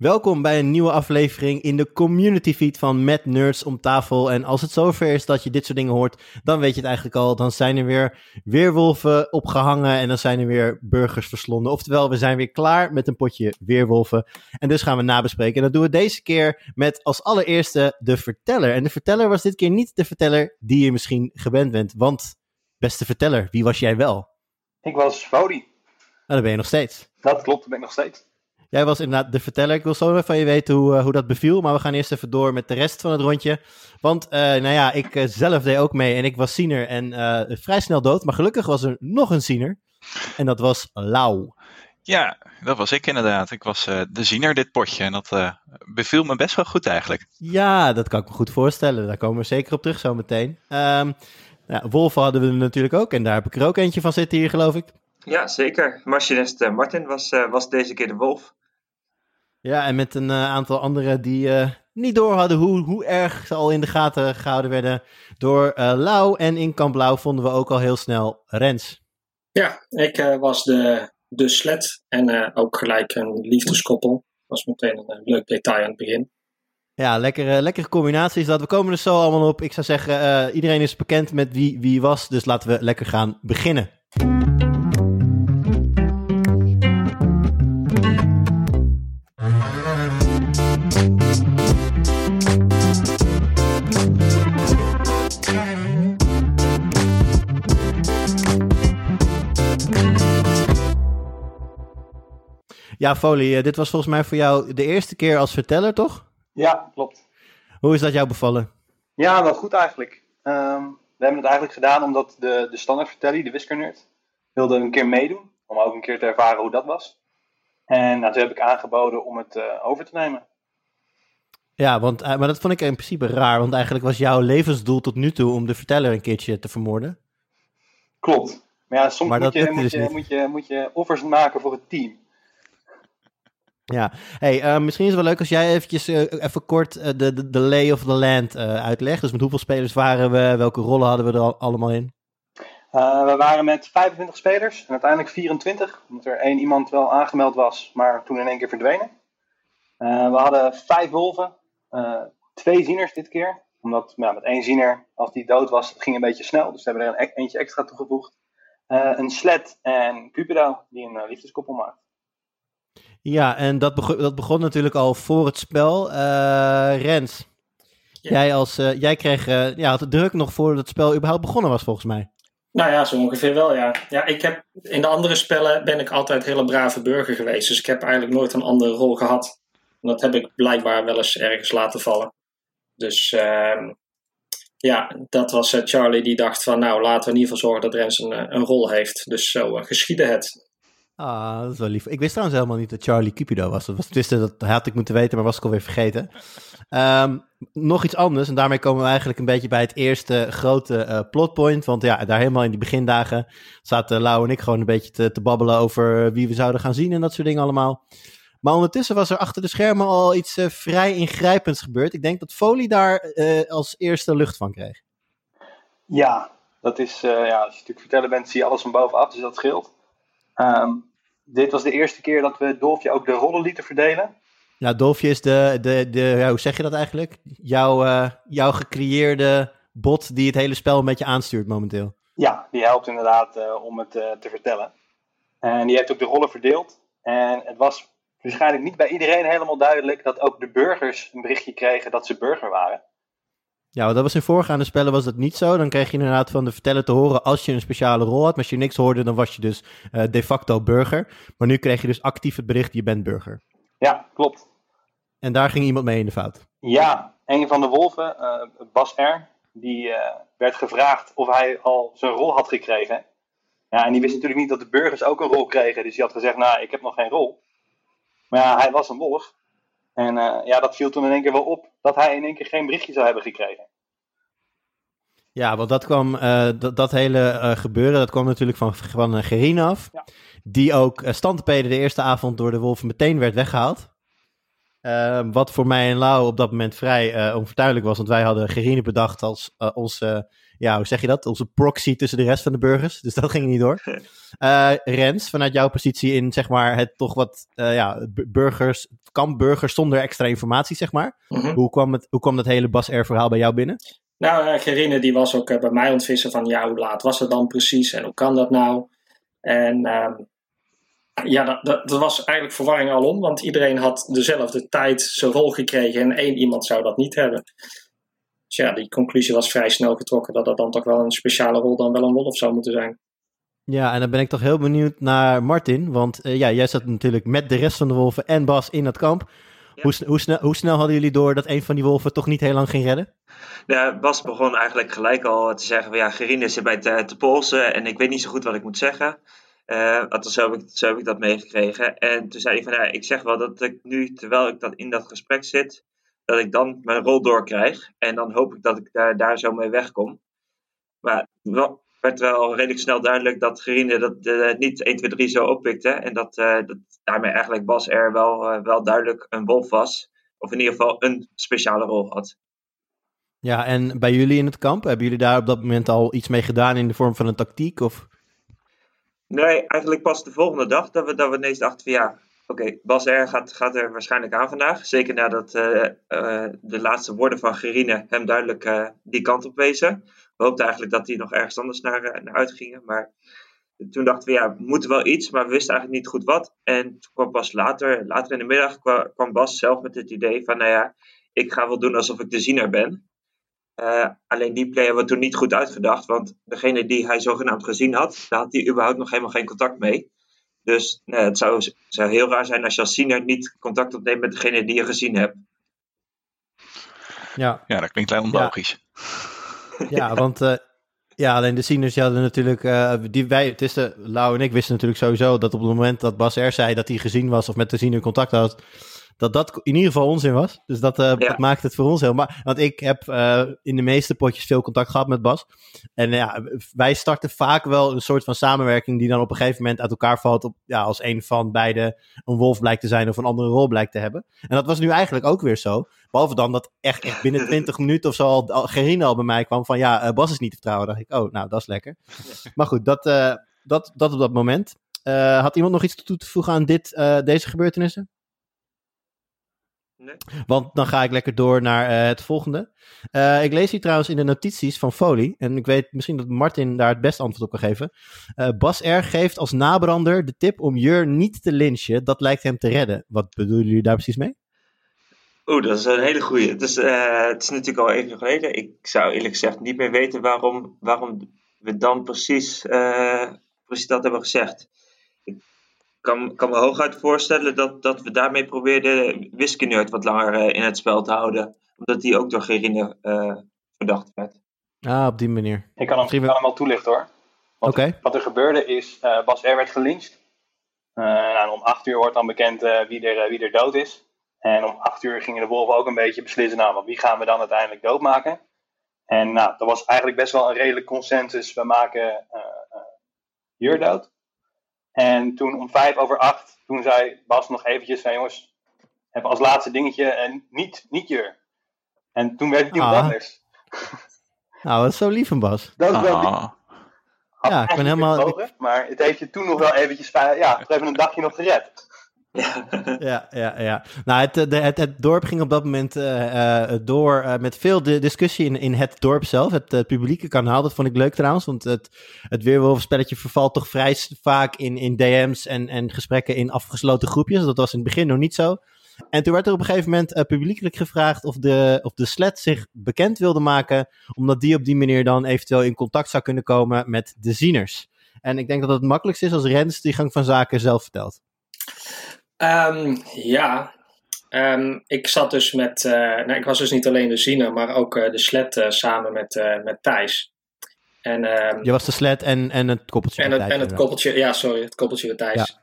Welkom bij een nieuwe aflevering in de community feed van Met Nerds om tafel. En als het zover is dat je dit soort dingen hoort, dan weet je het eigenlijk al. Dan zijn er weer weerwolven opgehangen en dan zijn er weer burgers verslonden. Oftewel, we zijn weer klaar met een potje weerwolven. En dus gaan we nabespreken. En dat doen we deze keer met als allereerste de verteller. En de verteller was dit keer niet de verteller die je misschien gewend bent. Want, beste verteller, wie was jij wel? Ik was Fody. Nou, dat ben je nog steeds. Dat klopt, dat ben ik nog steeds. Jij was inderdaad de verteller. Ik wil zo even van je weten hoe, uh, hoe dat beviel. Maar we gaan eerst even door met de rest van het rondje. Want, uh, nou ja, ik uh, zelf deed ook mee en ik was ziener en vrij snel dood. Maar gelukkig was er nog een ziener. En dat was Lau. Ja, dat was ik inderdaad. Ik was de ziener dit potje en dat beviel me best wel goed eigenlijk. Ja, dat kan ik me goed voorstellen. Daar komen we zeker op terug zo meteen. Um, nou, Wolven hadden we natuurlijk ook en daar heb ik er ook eentje van zitten hier, geloof ik. Ja, zeker. Machinist Martin was, was deze keer de wolf. Ja, en met een uh, aantal anderen die uh, niet door hadden hoe, hoe erg ze al in de gaten gehouden werden door uh, Lau. En in Kamp Lau vonden we ook al heel snel Rens. Ja, ik was de, de sled en ook gelijk een liefdeskoppel. Dat was meteen een leuk detail aan het begin. Ja, lekkere, lekkere combinaties dat. We komen er zo allemaal op. Ik zou zeggen, iedereen is bekend met wie wie was. Dus laten we lekker gaan beginnen. Ja, Folie, eh, dit was volgens mij voor jou de eerste keer als verteller, toch? Ja, klopt. Hoe is dat jou bevallen? Ja, wel goed eigenlijk. Um, we hebben het eigenlijk gedaan omdat de, de standaardverteller, de wiskernerd, wilde een keer meedoen. Om ook een keer te ervaren hoe dat was. En nou, toen heb ik aangeboden om het uh, over te nemen. Ja, want, uh, maar dat vond ik in principe raar. Want eigenlijk was jouw levensdoel tot nu toe om de verteller een keertje te vermoorden. Klopt. Maar ja, soms maar moet, je, moet, dus je, moet, je, moet je offers maken voor het team. Ja, hey, uh, misschien is het wel leuk als jij eventjes uh, even kort uh, de, de, de lay of the land uitlegt. Dus met hoeveel spelers waren we, welke rollen hadden we er al, allemaal in? we waren met 25 spelers en uiteindelijk 24, omdat er één iemand wel aangemeld was, maar toen in één keer verdwenen. we hadden vijf wolven, twee zieners dit keer, omdat ja, met één ziener, als die dood was, het ging een beetje snel, dus we hebben er een, e-, eentje extra toegevoegd. een sled en Cupido, die een liefdeskoppel maakt. Ja, en dat, begon, dat begon natuurlijk al voor het spel. Uh, Rens, ja. jij, als, uh, jij kreeg, uh, ja, had het druk nog voordat het spel überhaupt begonnen was, volgens mij. Nou ja, zo ongeveer wel, ja. Ja, ik heb, in de andere spellen ben ik altijd een hele brave burger geweest. Dus ik heb eigenlijk nooit een andere rol gehad. En dat heb ik blijkbaar wel eens ergens laten vallen. Dus uh, ja, dat was Charlie die dacht van, nou, laten we in ieder geval zorgen dat Rens een, een rol heeft. Dus zo geschiedde het. Ah, dat is wel lief. Ik wist trouwens helemaal niet dat Charlie Cupido was. Dat, was, dat had ik moeten weten, maar was ik alweer vergeten. Um, nog iets anders, en daarmee komen we eigenlijk een beetje bij het eerste grote uh, plotpoint. Want ja, daar helemaal in die begindagen zaten Lau en ik gewoon een beetje te, te, babbelen over wie we zouden gaan zien en dat soort dingen allemaal. Maar ondertussen was er achter de schermen al iets uh, vrij ingrijpends gebeurd. Ik denk dat Folie daar uh, als eerste lucht van kreeg. Ja, dat is, ja, als je natuurlijk vertellen bent, zie je alles van bovenaf, dus dat scheelt. Um, dit was de eerste keer dat we Dolfje ook de rollen lieten verdelen. Ja, Dolfje is de, de, de ja, hoe zeg je dat eigenlijk? Jouw, uh, jouw gecreëerde bot die het hele spel een beetje aanstuurt momenteel. Ja, die helpt inderdaad uh, om het uh, te vertellen. En die heeft ook de rollen verdeeld. En het was waarschijnlijk niet bij iedereen helemaal duidelijk dat ook de burgers een berichtje kregen dat ze burger waren. Ja, want dat was in voorgaande spellen was dat niet zo. Dan kreeg je inderdaad van de verteller te horen als je een speciale rol had. Maar als je niks hoorde, dan was je dus uh, de facto burger. Maar nu kreeg je dus actief het bericht, je bent burger. Ja, klopt. En daar ging iemand mee in de fout. Ja, een van de wolven, uh, Bas R., die uh, werd gevraagd of hij al zijn rol had gekregen. Ja, en die wist natuurlijk niet dat de burgers ook een rol kregen. Dus die had gezegd, nou, ik heb nog geen rol. Maar ja, hij was een wolf. En uh, ja, dat viel toen in één keer wel op dat hij in één keer geen berichtje zou hebben gekregen. Ja, want dat kwam, uh, dat, dat hele uh, gebeuren, dat kwam natuurlijk van, van Gerine af. Ja. Die ook standpeden de eerste avond door de wolven meteen werd weggehaald. Ehm, wat voor mij en Lau op dat moment vrij onvertuidelijk was, want wij hadden Gerine bedacht als onze ja, hoe zeg je dat? Onze proxy tussen de rest van de burgers. Dus dat ging niet door. Uh, Rens, vanuit jouw positie in zeg maar het toch wat uh, ja, burgers, kan burgers zonder extra informatie, zeg maar. Mm -hmm. hoe, kwam het, hoe kwam dat hele Bas R verhaal bij jou binnen? Nou, uh, Gerine die was ook bij mij ontvissen van ja, hoe laat was het dan precies en hoe kan dat nou? En um, ja, dat, dat, dat, was eigenlijk verwarring alom, want iedereen had dezelfde tijd zijn rol gekregen en één iemand zou dat niet hebben. Dus ja, die conclusie was vrij snel getrokken dat dat dan toch wel een speciale rol dan wel een wolf zou moeten zijn. Ja, en dan ben ik toch heel benieuwd naar Martin, want uh, ja, jij zat natuurlijk met de rest van de wolven en Bas in dat kamp. Ja. Hoe, hoe, snel, hoe snel hadden jullie door dat een van die wolven toch niet heel lang ging redden? Ja, Bas begon eigenlijk gelijk al te zeggen, ja, Gerine zit bij te, te polsen en ik weet niet zo goed wat ik moet zeggen. Uh, althans, zo heb, ik, zo heb ik dat meegekregen. En toen zei hij van, ja, ik zeg wel dat ik nu, terwijl ik dat in dat gesprek zit, dat ik dan mijn rol doorkrijg. En dan hoop ik dat ik daar, daar zo mee wegkom. Maar het werd wel redelijk snel duidelijk dat Gerine dat uh, niet 1, 2, 3 zo oppikte. En dat, uh, dat daarmee eigenlijk Bas er wel, uh, wel duidelijk een wolf was. Of in ieder geval een speciale rol had. Ja, en bij jullie in het kamp, hebben jullie daar op dat moment al iets mee gedaan in de vorm van een tactiek? Of? Nee, eigenlijk pas de volgende dag dat we, dat we ineens dachten van ja, oké, Bas R gaat, gaat er waarschijnlijk aan vandaag. Zeker nadat uh, uh, de laatste woorden van Gerine hem duidelijk uh, die kant op wezen. We hoopten eigenlijk dat hij nog ergens anders naar, naar uitgingen. Maar toen dachten we, ja, we moeten wel iets, maar we wisten eigenlijk niet goed wat. En toen kwam pas later, later in de middag, kwam, Bas zelf met het idee van, nou ja, ik ga wel doen alsof ik de ziener ben. Alleen die play hebben toen niet goed uitgedacht, want degene die hij zogenaamd gezien had, daar had hij überhaupt nog helemaal geen contact mee. Dus uh, het zou, zou heel raar zijn als je als ziener niet contact opneemt met degene die je gezien hebt. Ja, ja dat klinkt heel onlogisch. Ja, ja want uh, ja, alleen de zieners hadden natuurlijk, die wij, het is de, Lau en ik wisten natuurlijk sowieso dat op het moment dat Bas R zei dat hij gezien was of met de ziener contact had, dat dat in ieder geval onzin was. Dus dat, uh, ja. dat maakt het voor ons heel maar Want ik heb uh, in de meeste potjes veel contact gehad met Bas. En ja, wij starten vaak wel een soort van samenwerking die dan op een gegeven moment uit elkaar valt. Op, ja, als een van beide een wolf blijkt te zijn of een andere rol blijkt te hebben. En dat was nu eigenlijk ook weer zo. Behalve dan dat echt, echt binnen 20 minuten of zo al, al Gerine al bij mij kwam van ja, uh, Bas is niet te vertrouwen. dacht ik, oh, nou, dat is lekker. Maar goed, dat, dat, dat op dat moment. had iemand nog iets toe te voegen aan dit, deze gebeurtenissen? Nee. Want dan ga ik lekker door naar uh, het volgende. Uh, ik lees hier trouwens in de notities van Folie. En ik weet misschien dat Martin daar het beste antwoord op kan geven. Uh, Bas R. geeft als nabrander de tip om Jur niet te lynchen. Dat lijkt hem te redden. Wat bedoelen jullie daar precies mee? Oeh, dat is een hele goeie. Het is, het is natuurlijk al even geleden. Ik zou eerlijk gezegd niet meer weten waarom, waarom we dan precies, precies dat hebben gezegd kan, kan me hooguit voorstellen dat, dat we daarmee probeerden Wiskenerd wat langer uh, in het spel te houden. Omdat die ook door Gerine uh, verdacht werd. Ah, op die manier. Ik kan hem, kan hem wel toelichten hoor. Wat, okay. wat er gebeurde is, uh, Bas R werd gelincht. Nou, om 8 uur wordt dan bekend wie, er, wie er dood is. En om 8 uur gingen de wolven ook een beetje beslissen, nou, wie gaan we dan uiteindelijk doodmaken? En nou, dat was eigenlijk best wel een redelijk consensus. We maken Jur dood. En toen om vijf over acht, toen zei Bas nog eventjes van jongens, heb als laatste dingetje en niet, niet Jur. En toen werd het iemand Ah. anders. Nou, dat is zo lief van Bas. Dat is wel Ah, had Ja, ik ben helemaal- mogen, Maar het heeft je toen nog wel eventjes, ja, even een dagje nog gered. Ja. Ja, ja. Nou, het, eh, het, het dorp ging op dat moment eh, eh, door met veel discussie in, in het dorp zelf. Het publieke kanaal, dat vond ik leuk trouwens. Want het, het weerwolvenspelletje vervalt toch vrij vaak in, in DM's en, en gesprekken in afgesloten groepjes. Dat was in het begin nog niet zo. En toen werd er op een gegeven moment eh, publiekelijk gevraagd of de, of de sled zich bekend wilde maken. Omdat die op die manier dan eventueel in contact zou kunnen komen met de zieners. En ik denk dat het makkelijkst is als Rens die gang van zaken zelf vertelt. Ehm, ja, Ehm, ik zat dus met, eh, nou, ik was dus niet alleen de ziener, maar ook eh, de sled eh, samen met, met Thijs. En, ehm, Je was de sled en, en het koppeltje. en, het, Thijs, en het koppeltje, ja, sorry, het koppeltje met Thijs.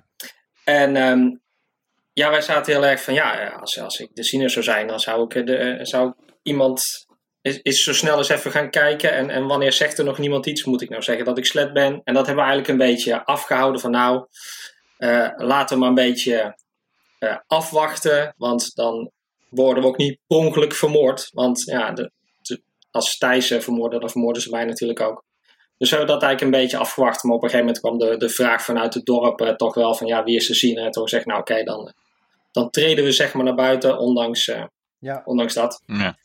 En ehm, ja, wij zaten heel erg van, ja, als, als ik de ziener zou zijn, dan zou ik, de, zou ik iemand is, is zo snel eens even gaan kijken. En, en wanneer zegt er nog niemand iets, moet ik nou zeggen dat ik sled ben. En dat hebben we eigenlijk een beetje afgehouden van, nou, eh, laten we maar een beetje eh, afwachten. Want dan worden we ook niet per ongeluk vermoord. Want ja, de, de- als Thijs vermoorden, dan vermoorden ze mij natuurlijk ook. Dus we hebben dat eigenlijk een beetje afgewacht. Maar op een gegeven moment kwam de, de vraag vanuit het dorp uh, toch wel van ja, wie is de ziener? En toen gezegd, nou oké, dan, dan treden we zeg maar naar buiten, ondanks, uh, ja. ondanks dat. Ja,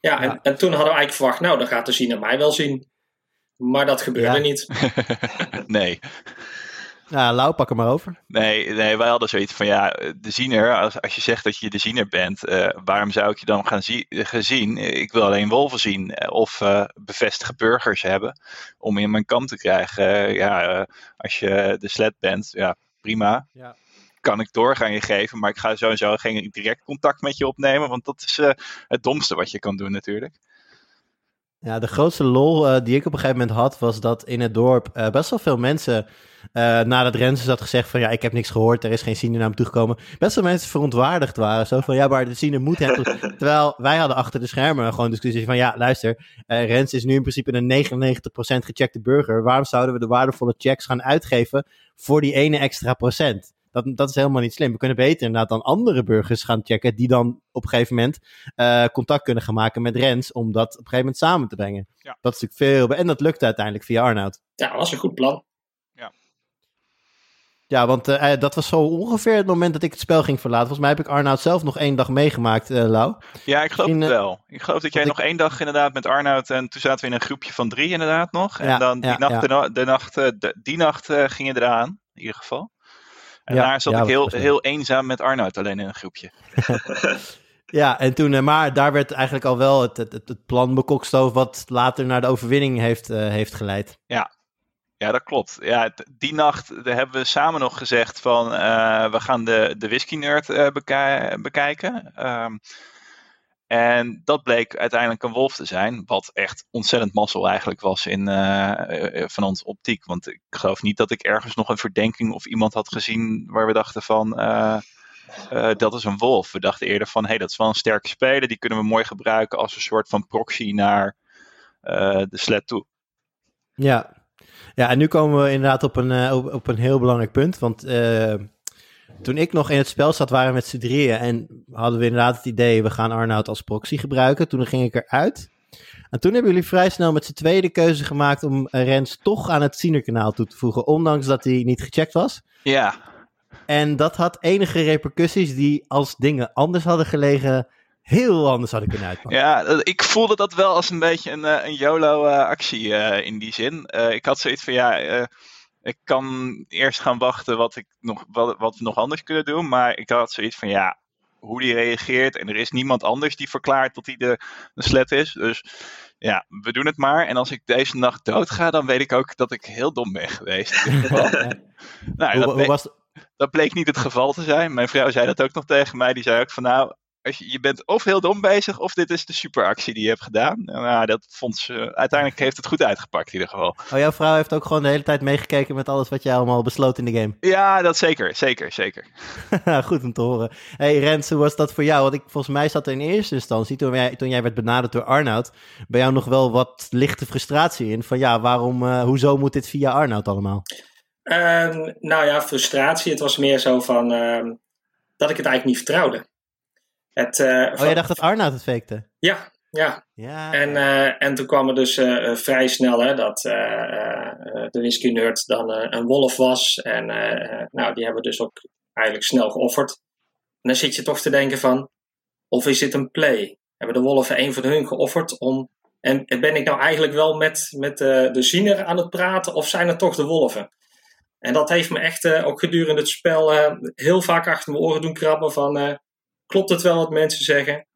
ja, en, en, toen hadden we eigenlijk verwacht, nou dan gaat de ziener mij wel zien. Maar dat gebeurde niet. nee. Nou, Lau, pak hem maar over. Nee, nee, wij hadden zoiets van, ja, de ziener, als, als je zegt dat je de ziener bent, uh, waarom zou ik je dan gaan zie, gezien? Ik wil alleen wolven zien eh, of uh, bevestigde burgers hebben om in mijn kamp te krijgen. ja, als je de sled bent, ja, prima. Ja. Kan ik doorgaan je geven, maar ik ga sowieso geen direct contact met je opnemen, want dat is het domste wat je kan doen natuurlijk. Ja, de grootste lol die ik op een gegeven moment had, was dat in het dorp best wel veel mensen, nadat Rensen had gezegd van ja, ik heb niks gehoord, er is geen ziener naar me toegekomen, best wel mensen verontwaardigd waren. Zo van ja, maar de ziener moet hem. Terwijl wij hadden achter de schermen gewoon discussie van ja, luister, Rens is nu in principe een 99% gecheckte burger. Waarom zouden we de waardevolle checks gaan uitgeven voor die ene extra procent? Dat, dat is helemaal niet slim. We kunnen beter inderdaad dan andere burgers gaan checken. Die dan op een gegeven moment uh, contact kunnen gaan maken met Rens. Om dat op een gegeven moment samen te brengen. Ja. Dat is natuurlijk veel. En dat lukte uiteindelijk via Arnoud. Ja, dat was een goed plan. Ja, want uh, dat was zo ongeveer het moment dat ik het spel ging verlaten. Volgens mij heb ik Arnoud zelf nog één dag meegemaakt, uh, Lau. Ja, ik geloof het wel. Ik geloof dat jij nog ik... één dag inderdaad met Arnoud. En toen zaten we in een groepje van drie inderdaad nog. En Ja, dan die ja, nacht, ja. De, nacht, de, die nacht ging je eraan. In ieder geval. En daar zat ik heel, heel eenzaam met Arnoud alleen in een groepje. Ja, en toen, eh, maar daar werd eigenlijk al wel het, het, het, plan bekokstoofd. wat later naar de overwinning heeft, eh, heeft geleid. Ja, dat klopt. Ja, die nacht hebben we samen nog gezegd van eh, we gaan de, de Whisky Nerd eh, beki- bekijken. Ehm, en dat bleek uiteindelijk een wolf te zijn, wat echt ontzettend mazzel eigenlijk was in, eh, van ons optiek. Want ik geloof niet dat ik ergens nog een verdenking of iemand had gezien waar we dachten van dat is een wolf. We dachten eerder van hé, hey, dat is wel een sterke speler, die kunnen we mooi gebruiken als een soort van proxy naar de sled toe. Ja. Ja, en nu komen we inderdaad op een, eh, op, op een heel belangrijk punt. Want eh, toen ik nog in het spel zat, waren we met z'n drieën. En hadden we inderdaad het idee, we gaan Arnoud als proxy gebruiken. Toen ging ik eruit. En toen hebben jullie vrij snel met z'n tweeën de keuze gemaakt om Rens toch aan het Sienerkanaal toe te voegen. Ondanks dat hij niet gecheckt was. Ja, En dat had enige repercussies die als dingen anders hadden gelegen, heel anders hadden kunnen uitpakken. Ja, dat- ik voelde dat wel als een beetje een, eh, een YOLO-actie eh, in die zin. Eh, ik had zoiets van, ja, eh, ik kan eerst gaan wachten wat, ik nog, wat, wat we nog anders kunnen doen. Maar ik had zoiets van, ja, hoe die reageert. En er is niemand anders die verklaart dat hij de, de slet is. Dus ja, we doen het maar. En als ik deze nacht doodga, dan weet ik ook dat ik heel dom ben geweest. nou, Hoe, dat, bleek, was, dat bleek niet het geval te zijn. Mijn vrouw zei dat ook nog tegen mij. Die zei ook van, nou, als je, je bent of heel dom bezig, of dit is de superactie die je hebt gedaan. En, nou, dat vond ze, uiteindelijk heeft het goed uitgepakt in ieder geval. oh, jouw vrouw heeft ook gewoon de hele tijd meegekeken met alles wat jij allemaal besloot in de game. Ja, dat zeker, zeker, zeker. Goed om te horen. Hey Rens, hoe was dat voor jou? Want ik, volgens mij zat er in eerste instantie, toen jij, toen jij werd benaderd door Arnoud, bij jou nog wel wat lichte frustratie in. Van ja, waarom, eh, hoezo moet dit via Arnoud allemaal? Ehm, nou ja, frustratie. Het was meer zo van ehm, dat ik het eigenlijk niet vertrouwde. Het, eh, Oh, van- jij dacht dat Arnoud het fakte? Ja, ja. Ja. En, eh, en toen kwam er dus eh, vrij snel hè, dat de whisky nerd dan een wolf was. En nou, die hebben we dus ook eigenlijk snel geofferd. En dan zit je toch te denken van, of is dit een play? Hebben de wolven een van hun geofferd om... En en ben ik nou eigenlijk wel met, met de ziener aan het praten of zijn het toch de wolven? En dat heeft me echt ook gedurende het spel heel vaak achter mijn oren doen krabben van... klopt het wel wat mensen zeggen?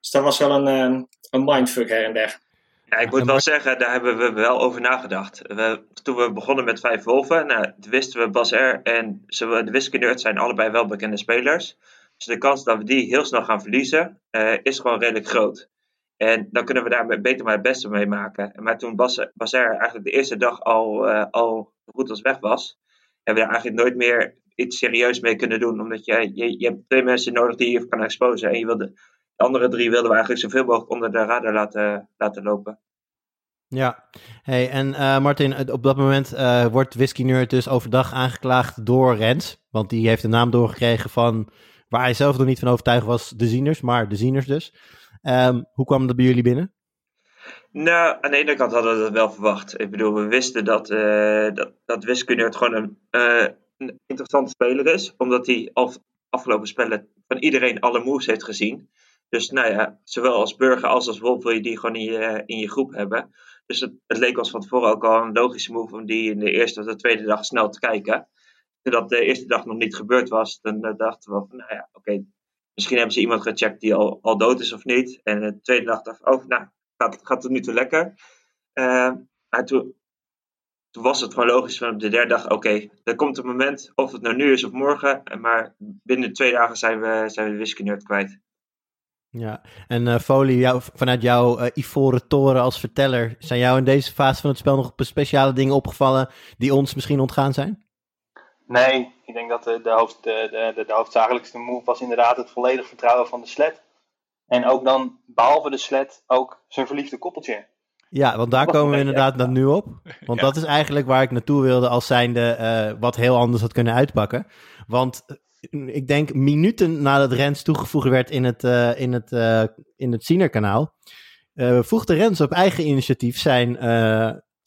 Dus dat was wel een, eh, een mindfuck her en der. Ja, ik moet wel zeggen, daar hebben we wel over nagedacht. We, toen we begonnen met vijf wolven, nou, wisten we Bas R en ze- de Whisky Nerds zijn allebei wel bekende spelers. Dus de kans dat we die heel snel gaan verliezen, eh, is gewoon redelijk groot. En dan kunnen we daar beter maar het beste mee maken. Maar toen Bas, Bas R eigenlijk de eerste dag al, eh, al goed als weg was, hebben we daar eigenlijk nooit meer iets serieus mee kunnen doen. Omdat je, je, je hebt twee mensen nodig die je kan exposen. En je wilde, de andere drie wilden we eigenlijk zoveel mogelijk onder de radar laten, laten lopen. Ja, hey, en eh, Martin, op dat moment eh, wordt Whisky Nerd dus overdag aangeklaagd door Rens. Want die heeft de naam doorgekregen van, waar hij zelf nog niet van overtuigd was, de Zieners, maar de Zieners dus. Ehm, hoe kwam dat bij jullie binnen? Nou, aan de ene kant hadden we dat wel verwacht. Ik bedoel, we wisten dat, uh, dat, dat Wiskunde gewoon een, uh, een, interessante speler is. Omdat hij al afgelopen spellen van iedereen alle moves heeft gezien. Dus nou ja, zowel als burger als als wolf wil je die gewoon in je, in je groep hebben. Dus het, leek ons van tevoren ook al een logische move om die in de eerste of de tweede dag snel te kijken. Toen dat de eerste dag nog niet gebeurd was, dan uh, dachten we van, nou ja, oké, misschien hebben ze iemand gecheckt die al, al dood is of niet. En de tweede dag dacht oh, nou, gaat, gaat het nu te lekker. Uh, maar toen, toen was het gewoon logisch van op de derde dag, oké, er komt een moment, of het nou nu is of morgen, maar binnen twee dagen zijn we, zijn we de wiskunde kwijt. Ja, en uh, Folie, jou, vanuit jouw uh, ivoren toren als verteller, zijn jou in deze fase van het spel nog speciale dingen opgevallen die ons misschien ontgaan zijn? Nee, ik denk dat de, de, hoofd, de, de, de, hoofdzakelijkste move was inderdaad het volledig vertrouwen van de sled. En ook dan, behalve de sled, ook zijn verliefde koppeltje. Ja, want daar komen we inderdaad naar nu op. Want dat is eigenlijk waar ik naartoe wilde als zijnde uh, wat heel anders had kunnen uitpakken. Want ik denk minuten nadat Rens toegevoegd werd in het, uh, in het, in het Sienerkanaal, voegde Rens op eigen initiatief zijn,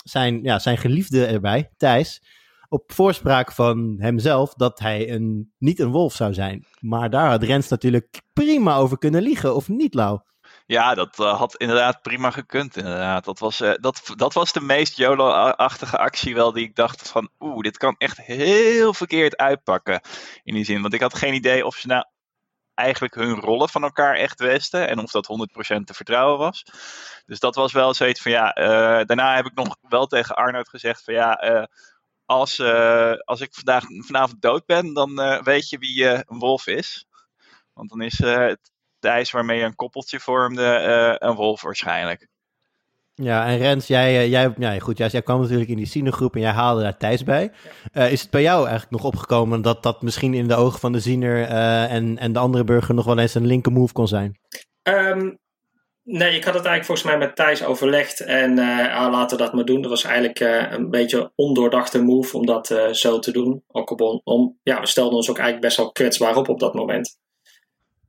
zijn, ja, zijn geliefde erbij, Thijs, op voorspraak van hemzelf dat hij een, niet een wolf zou zijn. Maar daar had Rens natuurlijk prima over kunnen liegen, of niet, Lau? Ja, dat uh, had inderdaad prima gekund. Inderdaad. Dat, was, uh, dat, dat was de meest YOLO-achtige actie wel die ik dacht van... Oeh, dit kan echt heel verkeerd uitpakken. In die zin, want ik had geen idee of ze nou eigenlijk hun rollen van elkaar echt wisten. En of dat 100% te vertrouwen was. Dus dat was wel zoiets van ja... Uh, daarna heb ik nog wel tegen Arnoud gezegd van ja... als, als ik vandaag, vanavond dood ben, dan weet je wie een wolf is. Want dan is het ijs waarmee je een koppeltje vormde, uh, een wolf waarschijnlijk. Ja, en Rens, jij, uh, jij, ja, goed, jij, jij kwam natuurlijk in die Zienergroep en jij haalde daar Thijs bij. Uh, is het bij jou eigenlijk nog opgekomen dat dat misschien in de ogen van de Ziener en, en de andere burger nog wel eens een linker move kon zijn? Um, nee, ik had het eigenlijk volgens mij met Thijs overlegd en ah, laten we dat maar doen. Dat was eigenlijk een beetje ondoordachte move om dat zo te doen. Ook op om, ja, we stelden ons ook eigenlijk best wel kwetsbaar op op dat moment.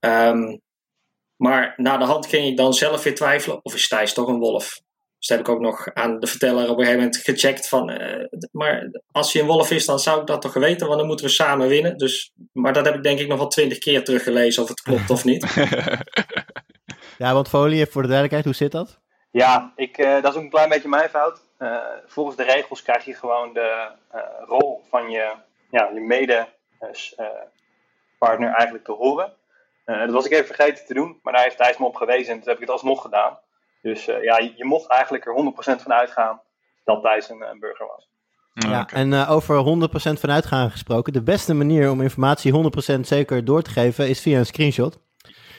Um, maar na de hand ging ik dan zelf weer twijfelen, of is Thijs toch een wolf? Dus heb ik ook nog aan de verteller op een gegeven moment gecheckt van, uh, maar als hij een wolf is, dan zou ik dat toch weten, want dan moeten we samen winnen. Dus, maar dat heb ik denk ik nog wel twintig keer teruggelezen of het klopt of niet. ja, want Folie, voor de duidelijkheid, hoe zit dat? Ja, ik, uh, dat is ook een klein beetje mijn fout. Uh, volgens de regels krijg je gewoon de rol van je, ja, je mede partner eigenlijk te horen. Uh, dat was ik even vergeten te doen, maar daar heeft Thijs me op gewezen en toen heb ik het alsnog gedaan. Dus uh, ja, je, je, mocht eigenlijk er 100% van uitgaan dat Thijs een, een burger was. Ja, okay. en uh, over 100% van uitgaan gesproken. De beste manier om informatie 100% zeker door te geven is via een screenshot.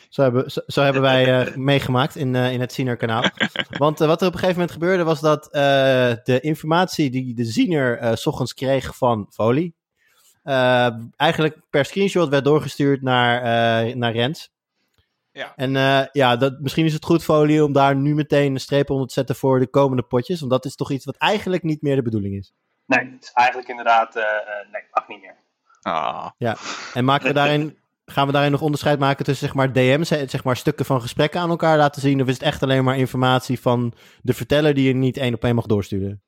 Zo hebben, zo, zo hebben wij meegemaakt in, in het Ziener-kanaal. Want wat er op een gegeven moment gebeurde was dat de informatie die de Ziener s ochtends kreeg van Folie, uh, eigenlijk per screenshot werd doorgestuurd naar, uh, naar Rens. Ja. En uh, ja, dat, misschien is het goed, Folie, om daar nu meteen een streep onder te zetten voor de komende potjes. Want dat is toch iets wat eigenlijk niet meer de bedoeling is. Nee, het is eigenlijk inderdaad, nee, mag niet meer. Ah. Ja, en maken we daarin, gaan we daarin nog onderscheid maken tussen zeg maar DM's, zeg maar stukken van gesprekken aan elkaar laten zien? Of is het echt alleen maar informatie van de verteller die je niet één op één mag doorsturen?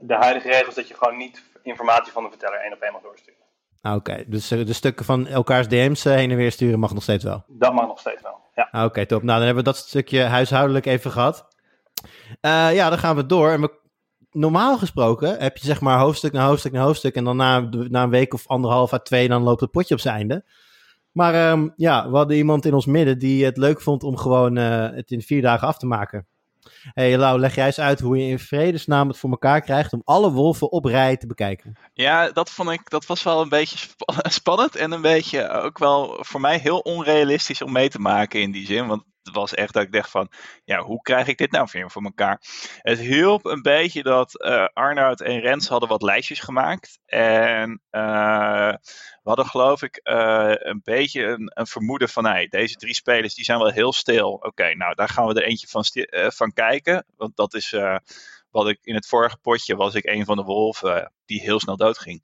De huidige regel is dat je gewoon niet informatie van de verteller één op één mag doorsturen. Ah, oké, okay. dus de stukken van elkaars DM's heen en weer sturen mag nog steeds wel? Dat mag nog steeds wel, ja. Ah, oké, okay, top. Nou, dan hebben we dat stukje huishoudelijk even gehad. Uh, ja, dan gaan we door. En we, normaal gesproken heb je zeg maar hoofdstuk na hoofdstuk na hoofdstuk... en dan na, na een week of anderhalf à twee, dan loopt het potje op zijn einde. Maar um, ja, we hadden iemand in ons midden die het leuk vond om gewoon uh, het in vier dagen af te maken hey, Lau, leg jij eens uit hoe je in vredesnaam het voor elkaar krijgt om alle wolven op rij te bekijken. Ja, dat vond ik, dat was wel een beetje spannend en een beetje ook wel voor mij heel onrealistisch om mee te maken in die zin. Want was echt dat ik dacht van, ja, hoe krijg ik dit nou voor elkaar? Het hielp een beetje dat uh, Arnoud en Rens hadden wat lijstjes gemaakt. En uh, we hadden geloof ik uh, een beetje een, een, vermoeden van, hey, deze drie spelers die zijn wel heel stil. Oké, nou daar gaan we er eentje van, van kijken. Want dat is wat ik in het vorige potje was ik een van de wolven die heel snel doodging.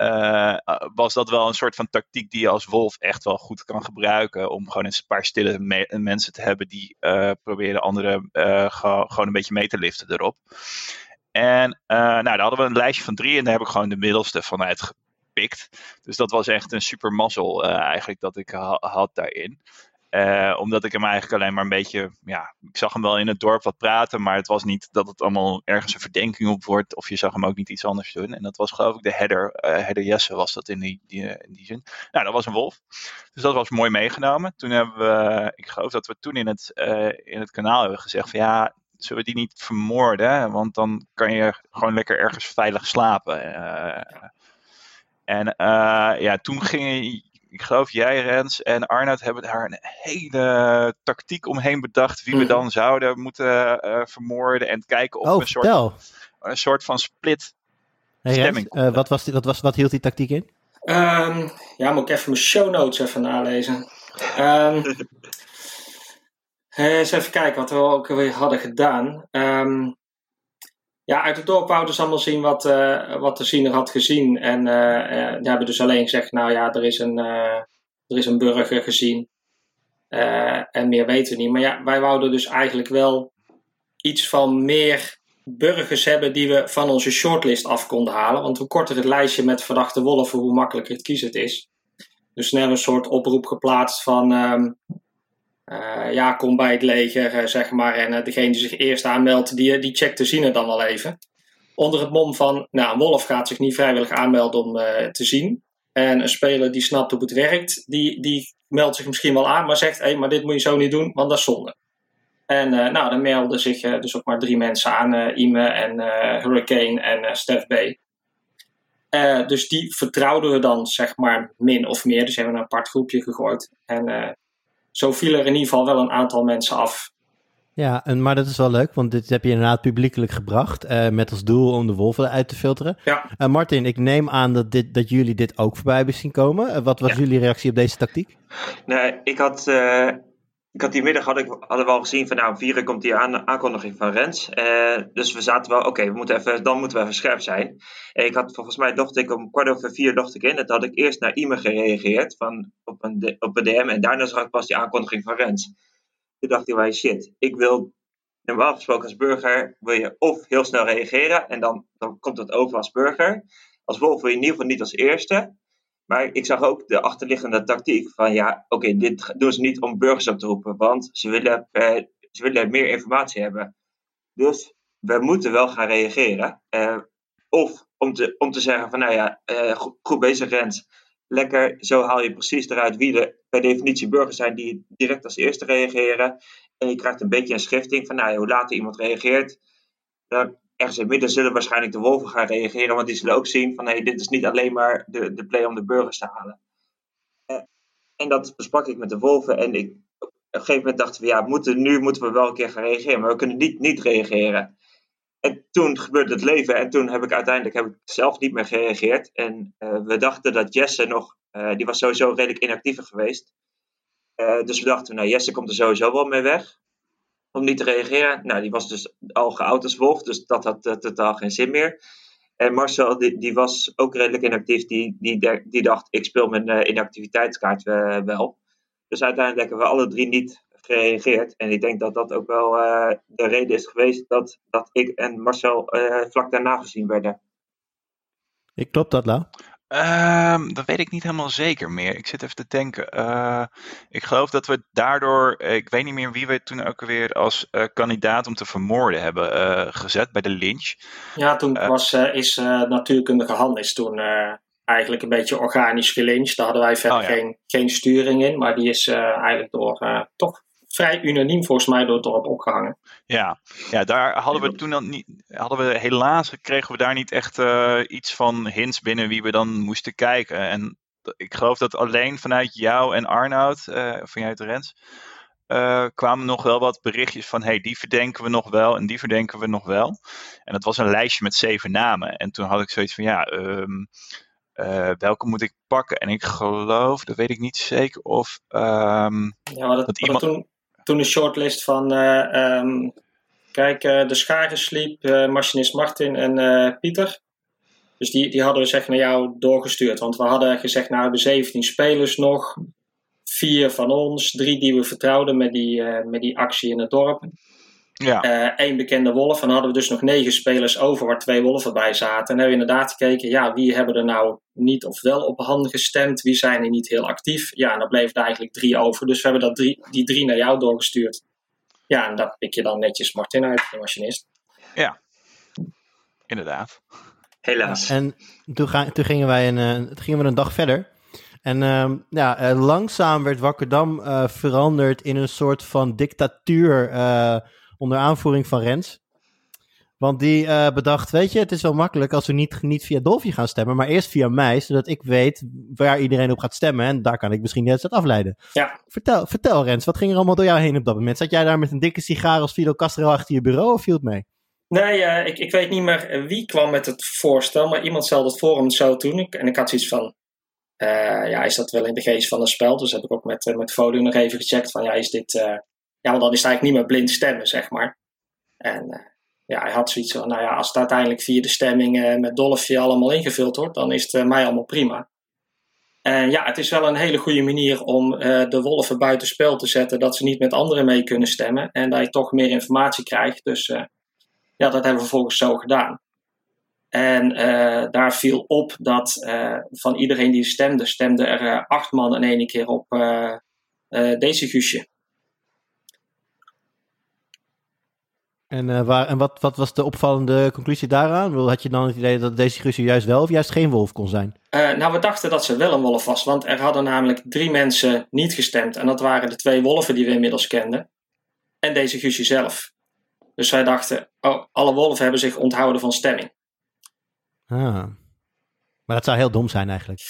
Eh, was dat wel een soort van tactiek die je als wolf echt wel goed kan gebruiken. Om gewoon een paar stille mensen te hebben die uh, proberen anderen gewoon een beetje mee te liften erop. En nou, daar hadden we een lijstje van drie en daar heb ik gewoon de middelste vanuit gepikt. Dus dat was echt een super mazzel eigenlijk dat ik had daarin. Uh, omdat ik hem eigenlijk alleen maar een beetje, ja, ik zag hem wel in het dorp wat praten, maar het was niet dat het allemaal ergens een verdenking op wordt, of je zag hem ook niet iets anders doen. En dat was geloof ik de header, uh, header Jesse was dat in die, die, in die zin. Nou, dat was een wolf. Dus dat was mooi meegenomen. Toen hebben we, ik geloof dat we toen in het, uh, in het kanaal hebben gezegd van ja, zullen we die niet vermoorden, want dan kan je gewoon lekker ergens veilig slapen. en ja, toen ging ik geloof jij, Rens en Arnoud hebben daar een hele tactiek omheen bedacht. Wie we mhm. dan zouden moeten uh, vermoorden. En kijken of oh, een, soort, een soort van split hey, stemming Rens, uh, wat, was die, wat, was, wat hield die tactiek in? Um, ja, moet ik even mijn show notes even nalezen. Um, eens even kijken wat we ook weer hadden gedaan. Um, ja, uit het dorp wouden ze allemaal zien wat, uh, wat de ziener had gezien. En uh, die hebben dus alleen gezegd, nou ja, er is een, er is een burger gezien. en meer weten we niet. Maar ja, wij wouden dus eigenlijk wel iets van meer burgers hebben die we van onze shortlist af konden halen. Want hoe korter het lijstje met verdachte wolven, hoe makkelijker het kiezen het is. Dus snel een soort oproep geplaatst van... Um, uh, ja, kom bij het leger, uh, zeg maar. En uh, degene die zich eerst aanmeldt, die, die checkt de ziener dan wel even. Onder het mom van, nou, een wolf gaat zich niet vrijwillig aanmelden om te zien. En een speler die snapt hoe het werkt, die, die meldt zich misschien wel aan, maar zegt, hé, hey, maar dit moet je zo niet doen, want dat is zonde. En nou, dan melden zich dus ook maar drie mensen aan, Ime en Hurricane en Steph B. dus die vertrouwden we dan, zeg maar, min of meer. Dus hebben we een apart groepje gegooid. En zo viel er in ieder geval wel een aantal mensen af. Ja, en, maar dat is wel leuk, want dit heb je inderdaad publiekelijk gebracht. Uh, met als doel om de wolven uit te filteren. Ja. Uh, Martin, ik neem aan dat, dit, dat jullie dit ook voorbij hebben zien komen. Uh, wat was jullie reactie op deze tactiek? Nee, ik had ik had die middag ik, hadden we al gezien van nou, vieren komt die aan, aankondiging van Rens. Uh, dus we zaten wel, oké, we moeten even, dan moeten we even scherp zijn. Ik had volgens mij, dacht ik om kwart over vier, dacht ik in. Dat had ik eerst naar e gereageerd van, op, een, op een DM. En daarna zag ik pas die aankondiging van Rens. Toen dacht ik, wij shit, ik wil, normaal gesproken als burger, wil je of heel snel reageren. En dan, dan komt dat over als burger. Als wolf wil je in ieder geval niet als eerste. Maar ik zag ook de achterliggende tactiek van ja, oké, dit doen ze niet om burgers op te roepen, want ze willen, eh, ze willen meer informatie hebben. Dus we moeten wel gaan reageren. Eh, of om te, om te zeggen van nou ja, eh, goed, bezig Rens, lekker, zo haal je precies eruit wie er per definitie burgers zijn die direct als eerste reageren. En je krijgt een beetje een schifting van nou ja, hoe later iemand reageert, dan ergens in het midden zullen waarschijnlijk de wolven gaan reageren, want die zullen ook zien van hey, dit is niet alleen maar de, de play om de burgers te halen. Uh, en dat besprak ik met de wolven en ik, op een gegeven moment dachten we, ja, moeten, nu moeten we wel een keer gaan reageren, maar we kunnen niet niet reageren. En toen gebeurde het leven en toen heb ik uiteindelijk heb ik zelf niet meer gereageerd. En uh, we dachten dat Jesse nog, uh, die was sowieso redelijk inactiever geweest. dus we dachten, nou Jesse komt er sowieso wel mee weg om niet te reageren. Nou, die was dus al geout als wolf, dus dat had uh, totaal geen zin meer. En Marcel, die, die was ook redelijk inactief. Die, die, die dacht, ik speel mijn uh, inactiviteitskaart uh, wel. Dus uiteindelijk hebben we alle drie niet gereageerd. En ik denk dat dat ook wel de reden is geweest dat, dat ik en Marcel vlak daarna gezien werden. Ik klopt dat, Lau? Um, dat weet ik niet helemaal zeker meer. Ik zit even te denken. Uh, ik geloof dat we daardoor, eh, ik weet niet meer wie we toen ook weer als uh, kandidaat om te vermoorden hebben uh, gezet bij de lynch. Ja, toen was, is natuurkundige Han is toen eigenlijk een beetje organisch gelyncht. Daar hadden wij verder oh, ja. geen, geen sturing in, maar die is eigenlijk door toch vrij unaniem volgens mij door het dorp opgehangen. Ja, ja daar hadden we toen dan niet, hadden we helaas kregen we daar niet echt uh, iets van hints binnen wie we dan moesten kijken. En ik geloof dat alleen vanuit jou en Arnoud, uh, vanuit Rens, uh, kwamen nog wel wat berichtjes van hey, die verdenken we nog wel en die verdenken we nog wel. En dat was een lijstje met zeven namen. En toen had ik zoiets van ja, um, uh, welke moet ik pakken? En ik geloof, dat weet ik niet zeker, of um, ja, dat, dat iemand... Toen, toen een shortlist van, uh, um, kijk, uh, de Scharen sliep, uh, machinist Martin en Pieter. Dus die, die hadden we zeg naar jou doorgestuurd. Want we hadden gezegd, nou we hebben 17 spelers nog. Vier van ons, drie die we vertrouwden met die, met die actie in het dorp. Ja. Eén bekende wolf. En dan hadden we dus nog negen spelers over waar twee wolven bij zaten. En hebben we inderdaad gekeken, ja, wie hebben er nou niet of wel op handen gestemd? Wie zijn er niet heel actief? Ja, en dan bleef er eigenlijk drie over. Dus we hebben dat drie, die drie naar jou doorgestuurd. Ja, en daar pik je dan netjes Martin uit, de machinist. Ja, inderdaad. Helaas. En toen, ga, toen, gingen wij een, uh, toen gingen we een dag verder. En uh, ja, uh, langzaam werd Wakkerdam uh, veranderd in een soort van dictatuur onder aanvoering van Rens. Want die bedacht, weet je, het is wel makkelijk als we niet, niet via Dolfje gaan stemmen, maar eerst via mij, zodat ik weet waar iedereen op gaat stemmen. En daar kan ik misschien net uit afleiden. Ja. Vertel, vertel Rens, wat ging er allemaal door jou heen op dat moment? Zat jij daar met een dikke sigaar als Fidel Castro achter je bureau of viel het mee? Nee, uh, ik, ik weet niet meer wie kwam met het voorstel, maar iemand stelde het voor om het zo te doen. En ik had zoiets van, uh, ja, is dat wel in de geest van een spel? Dus heb ik ook met, met Vodun nog even gecheckt van, ja, is dit... ja, want dan is het eigenlijk niet meer blind stemmen, zeg maar. En ja, hij had zoiets van, nou ja, als het uiteindelijk via de stemming met Dolphy allemaal ingevuld wordt, dan is het mij allemaal prima. En ja, het is wel een hele goede manier om de wolven buiten spel te zetten, dat ze niet met anderen mee kunnen stemmen en dat je toch meer informatie krijgt. Dus ja, dat hebben we vervolgens zo gedaan. En daar viel op dat van iedereen die stemde, stemde er acht man in één keer op deze Guusje. En, waar, en wat, wat was de opvallende conclusie daaraan? Had je dan het idee dat deze Guusje juist wel of juist geen wolf kon zijn? nou, we dachten dat ze wel een wolf was, want er hadden namelijk drie mensen niet gestemd. En dat waren de twee wolven die we inmiddels kenden. En deze Guusje zelf. Dus wij dachten, oh, alle wolven hebben zich onthouden van stemming. Ah. Maar dat zou heel dom zijn eigenlijk.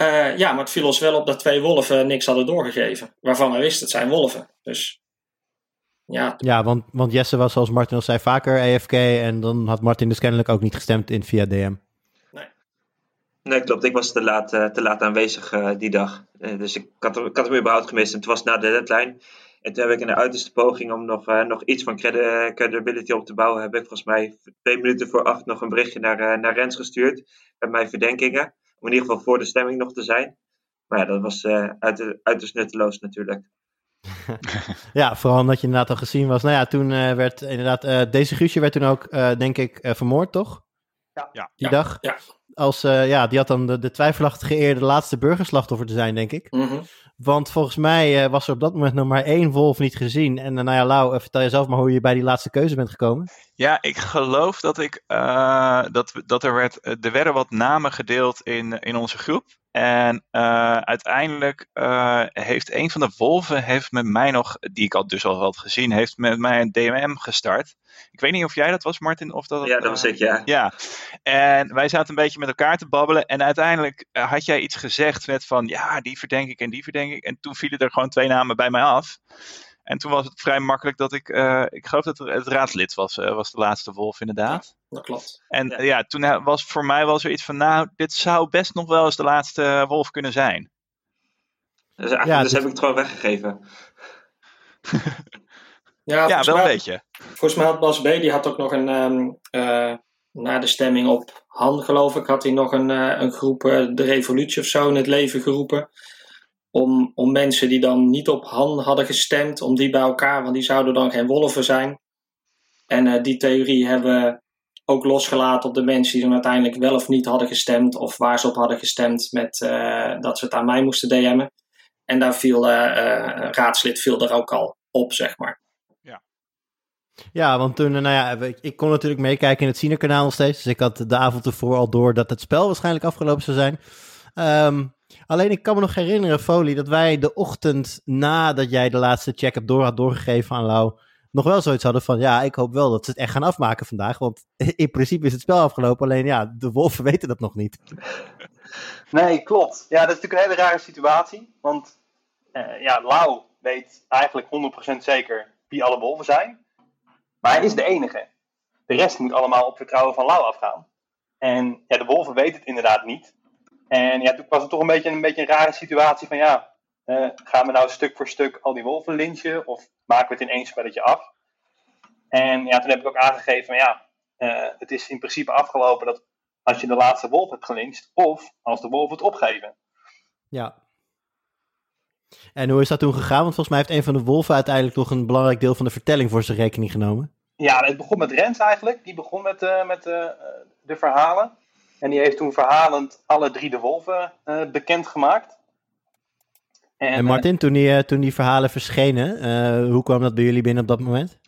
Uh, ja, maar het viel ons wel op dat twee wolven niks hadden doorgegeven. Waarvan wij wisten, het zijn wolven. Dus ja. Ja, want, want Jesse was zoals Martin al zei vaker EFK. En dan had Martin dus kennelijk ook niet gestemd in via DM. Nee. Nee, klopt. Ik was te laat, uh, te laat aanwezig uh, die dag. dus ik had, ik had hem überhaupt gemist. En het was na de deadline. En toen heb ik in de uiterste poging om nog, uh, nog iets van credi credibility op te bouwen, heb ik volgens mij twee minuten voor acht nog een berichtje naar, uh, naar Rens gestuurd. Met mijn verdenkingen. Om in ieder geval voor de stemming nog te zijn. Maar ja, dat was uh, uit, uiterst nutteloos natuurlijk. ja, vooral omdat je inderdaad al gezien was. Nou ja, toen werd inderdaad, deze Guusje werd toen ook, denk ik, vermoord, toch? Ja. ja. Die ja. dag? Ja. Als, ja, die had dan de, de twijfelachtig geëerde laatste burgerslachtoffer te zijn, denk ik. Mm -hmm. Want volgens mij uh, was er op dat moment nog maar één wolf niet gezien. En uh, nou ja, Lau, uh, vertel jezelf maar hoe je bij die laatste keuze bent gekomen. Ja, ik geloof dat, ik, dat, dat er, werd, er werden wat namen gedeeld in, in onze groep. En uiteindelijk heeft een van de wolven heeft met mij nog, die ik al dus al had gezien, heeft met mij een DMM gestart. Ik weet niet of jij dat was, Martin. Of dat, ja, dat was ik, ja. Ja, en wij zaten een beetje met elkaar te babbelen. En uiteindelijk had jij iets gezegd met van, ja, die verdenk ik en die verdenk ik. En toen vielen er gewoon twee namen bij mij af. En toen was het vrij makkelijk dat ik, uh, ik geloof dat het raadslid was, uh, was de laatste wolf inderdaad. Ja, dat klopt. En ja. ja, toen was voor mij wel zoiets van, nou, dit zou best nog wel eens de laatste wolf kunnen zijn. Dus, ja, dus heb ik het gewoon weggegeven. ja, ja wel mij, een beetje. Volgens mij had Bas B. die had ook nog een, um, uh, na de stemming op Han geloof ik, had hij nog een, uh, een groep, uh, de revolutie of zo, in het leven geroepen. Om, om mensen die dan niet op Han hadden gestemd, om die bij elkaar, want die zouden dan geen wolven zijn. En die theorie hebben we ook losgelaten op de mensen die dan uiteindelijk wel of niet hadden gestemd, of waar ze op hadden gestemd met dat ze het aan mij moesten DM'en. En daar viel raadslid viel er ook al op, zeg maar. Ja, want toen, nou ja, ik kon natuurlijk meekijken in het Cine-kanaal nog steeds. Dus ik had de avond ervoor al door dat het spel waarschijnlijk afgelopen zou zijn. Um, alleen ik kan me nog herinneren, Folie, dat wij de ochtend nadat jij de laatste check-up door had doorgegeven aan Lau, nog wel zoiets hadden van, ja, ik hoop wel dat ze het echt gaan afmaken vandaag. Want in principe is het spel afgelopen, alleen ja, de wolven weten dat nog niet. Nee, klopt. Ja, dat is natuurlijk een hele rare situatie. Want uh, ja, Lau weet eigenlijk 100% zeker wie alle wolven zijn. Maar hij is de enige. De rest moet allemaal op vertrouwen van Lau afgaan. En ja, de wolven weten het inderdaad niet. En ja, toen was het toch een beetje een, beetje een rare situatie van ja, uh, gaan we nou stuk voor stuk al die wolven lynchen of maken we het in één spelletje af? En ja, toen heb ik ook aangegeven van ja, uh, het is in principe afgelopen dat als je de laatste wolf hebt gelincht of als de wolf het opgeven. Ja. En hoe is dat toen gegaan? Want volgens mij heeft een van de wolven uiteindelijk toch een belangrijk deel van de vertelling voor zijn rekening genomen. Ja, het begon met Rens eigenlijk. Die begon met, uh, met uh, de verhalen. En die heeft toen verhalend alle drie de wolven uh, bekendgemaakt. En, en Martin, toen die, toen die verhalen verschenen, hoe kwam dat bij jullie binnen op dat moment?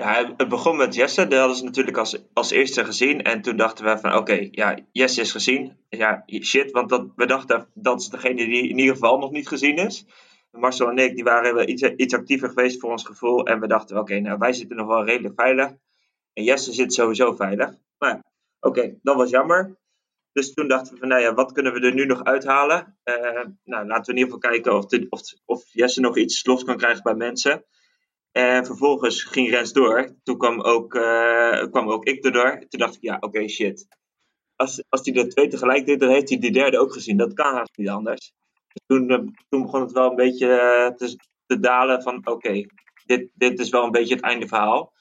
Ja, het begon met Jesse. Dat hadden ze natuurlijk als, als eerste gezien. En toen dachten we van, oké, ja, Jesse is gezien. Ja, shit, want dat, we dachten dat is degene die in ieder geval nog niet gezien is. Marcel en ik, die waren iets, iets actiever geweest voor ons gevoel. En we dachten, oké, nou, wij zitten nog wel redelijk veilig. En Jesse zit sowieso veilig. Maar oké, dat was jammer. Dus toen dachten we van, nou ja, wat kunnen we er nu nog uithalen? Uh, nou, laten we in ieder geval kijken of, of, of Jesse nog iets los kan krijgen bij mensen. En vervolgens ging Rens door. Toen kwam ook, uh, kwam ook ik erdoor. Toen dacht ik, ja, oké, shit. Als, als hij er twee tegelijk deed, dan heeft hij die derde ook gezien. Dat kan haast niet anders. Toen, uh, toen begon het wel een beetje uh, te, te, dalen van, oké, dit, dit is wel een beetje het einde verhaal.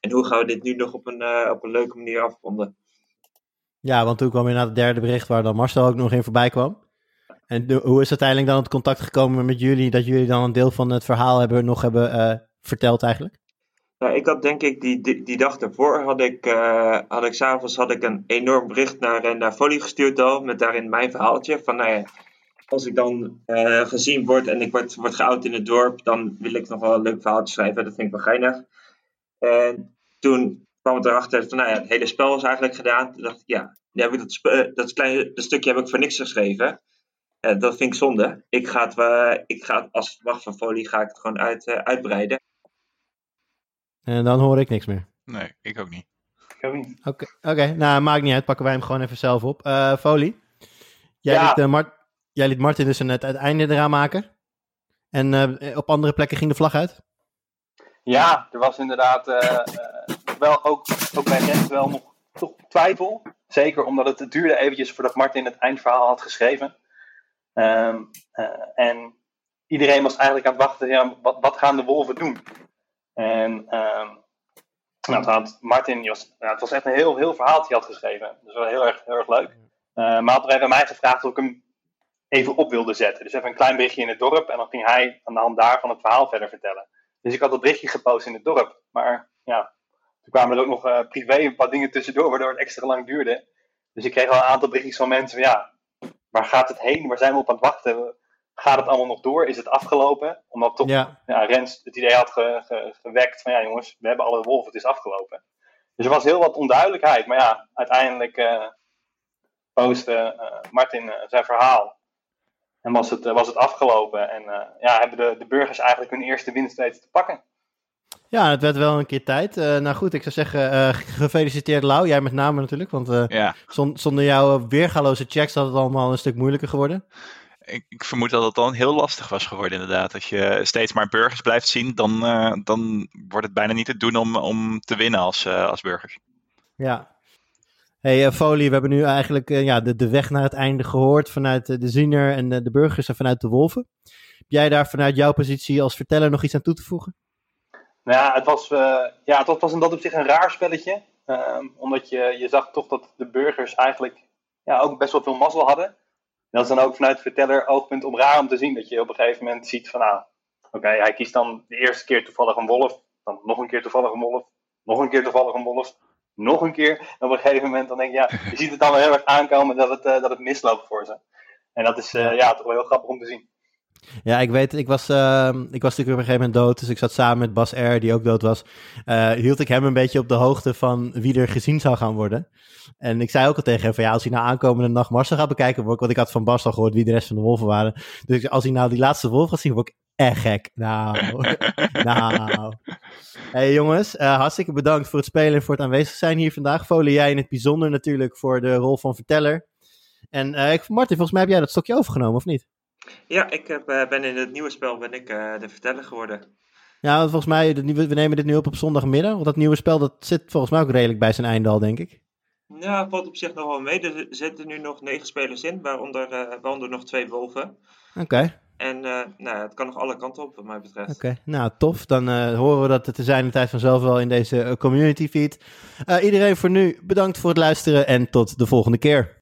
En hoe gaan we dit nu nog op een, op een leuke manier afronden? Ja, want toen kwam je naar het derde bericht waar dan Marcel ook nog in voorbij kwam. En de, hoe is uiteindelijk dan het contact gekomen met jullie, dat jullie dan een deel van het verhaal hebben, nog hebben verteld eigenlijk? Nou, ik had denk ik die, die, dag daarvoor had ik, uh, had ik s'avonds had ik een enorm bericht naar, eh, naar Folie gestuurd al, met daarin mijn verhaaltje. Van nou ja, als ik dan uh, gezien word en ik word, word geout in het dorp, dan wil ik nog wel een leuk verhaaltje schrijven. Dat vind ik wel geinig. En toen kwam het erachter van nou ja, het hele spel was eigenlijk gedaan. Toen dacht ik ja, heb dat, dat, kleine, dat stukje heb ik voor niks geschreven. Dat vind ik zonde. Ik ga het, ik ga het als wacht van folie ga ik het gewoon uit, uitbreiden. En dan hoor ik niks meer. Nee, ik ook niet. Oké, okay, nou maakt niet uit. Pakken wij hem gewoon even zelf op. Uh, Folie, jij, ja. liet, uh, Mart jij liet Martin dus net het einde eraan maken. En uh, op andere plekken ging de vlag uit? Ja, er was inderdaad wel ook, ook bij Rens wel nog toch twijfel. Zeker omdat het, duurde eventjes voordat Martin het eindverhaal had geschreven. Um, en iedereen was eigenlijk aan het wachten, ja, wat, wat gaan de wolven doen? En um, nou, had Martin, was, nou, het was echt een heel, heel verhaal dat hij had geschreven. Dus wel heel erg, heel erg leuk. Uh, maar had er even mij gevraagd of ik hem even op wilde zetten. Dus even een klein berichtje in het dorp. En dan ging hij aan de hand daarvan het verhaal verder vertellen. Dus ik had dat berichtje gepost in het dorp. Maar ja, toen kwamen er ook nog uh, privé een paar dingen tussendoor, waardoor het extra lang duurde. Dus ik kreeg al een aantal berichtjes van mensen van ja, waar gaat het heen? Waar zijn we op aan het wachten? Gaat het allemaal nog door? Is het afgelopen? Omdat toch ja. Ja, Rens het idee had ge, ge, gewekt van ja jongens, we hebben alle wolven, het is afgelopen. Dus er was heel wat onduidelijkheid. Maar ja, uiteindelijk uh, postte uh, Martin uh, zijn verhaal. En was het, was het afgelopen. En ja, hebben de, de burgers eigenlijk hun eerste winst weten te pakken. Ja, het werd wel een keer tijd. nou goed, ik zou zeggen, gefeliciteerd Lau. Jij met name natuurlijk, want ja. zonder jouw weergaloze checks had het allemaal een stuk moeilijker geworden ik, ik, vermoed dat het dan heel lastig was geworden inderdaad. Als je steeds maar burgers blijft zien, dan, uh, dan wordt het bijna niet te doen om, om te winnen als, uh, als burgers. Ja. Hey uh, Folie, we hebben nu eigenlijk ja, de, de weg naar het einde gehoord vanuit de ziener en de, de burgers en vanuit de wolven. Heb jij daar vanuit jouw positie als verteller nog iets aan toe te voegen? Nou ja, het was, ja, het was in dat op zich een raar spelletje. Ehm, omdat je, je zag toch dat de burgers eigenlijk ja, ook best wel veel mazzel hadden dat is dan ook vanuit verteller oogpunt op raar om te zien. Dat je op een gegeven moment ziet van, nou, oké, hij kiest dan de eerste keer toevallig een wolf. Dan nog een keer toevallig een wolf. Nog een keer toevallig een wolf. Nog een keer. En op een gegeven moment dan denk je, ja, je ziet het dan wel heel erg aankomen dat het, uh, dat het misloopt voor ze. En dat is uh, ja, toch wel heel grappig om te zien. Ja, ik weet, ik was, uh, ik was natuurlijk op een gegeven moment dood, dus ik zat samen met Bas R, die ook dood was. Uh, hield ik hem een beetje op de hoogte van wie er gezien zou gaan worden. En ik zei ook al tegen hem van ja, als hij nou aankomende nacht Marcel gaat bekijken, want ik had van Bas al gehoord wie de rest van de wolven waren. Dus als hij nou die laatste wolf gaat zien, word ik echt gek. Nou, nou. Hey jongens, uh, hartstikke bedankt voor het spelen en voor het aanwezig zijn hier vandaag. Folie jij in het bijzonder natuurlijk voor de rol van verteller. En Martin, volgens mij heb jij dat stokje overgenomen, of niet? Ja, ik heb, uh, ben in het nieuwe spel ben ik uh, de verteller geworden. Ja, volgens mij, we nemen dit nu op op zondagmiddag. Want dat nieuwe spel, dat zit volgens mij ook redelijk bij zijn einde al, denk ik. Ja, valt op zich nog wel mee. Er zitten nu nog negen spelers in, waaronder, uh, waaronder nog twee wolven. Oké. En uh, nou, het kan nog alle kanten op, wat mij betreft. Oké, nou tof. Dan uh, horen we dat te zijn de tijd vanzelf wel in deze community feed. iedereen voor nu, bedankt voor het luisteren en tot de volgende keer.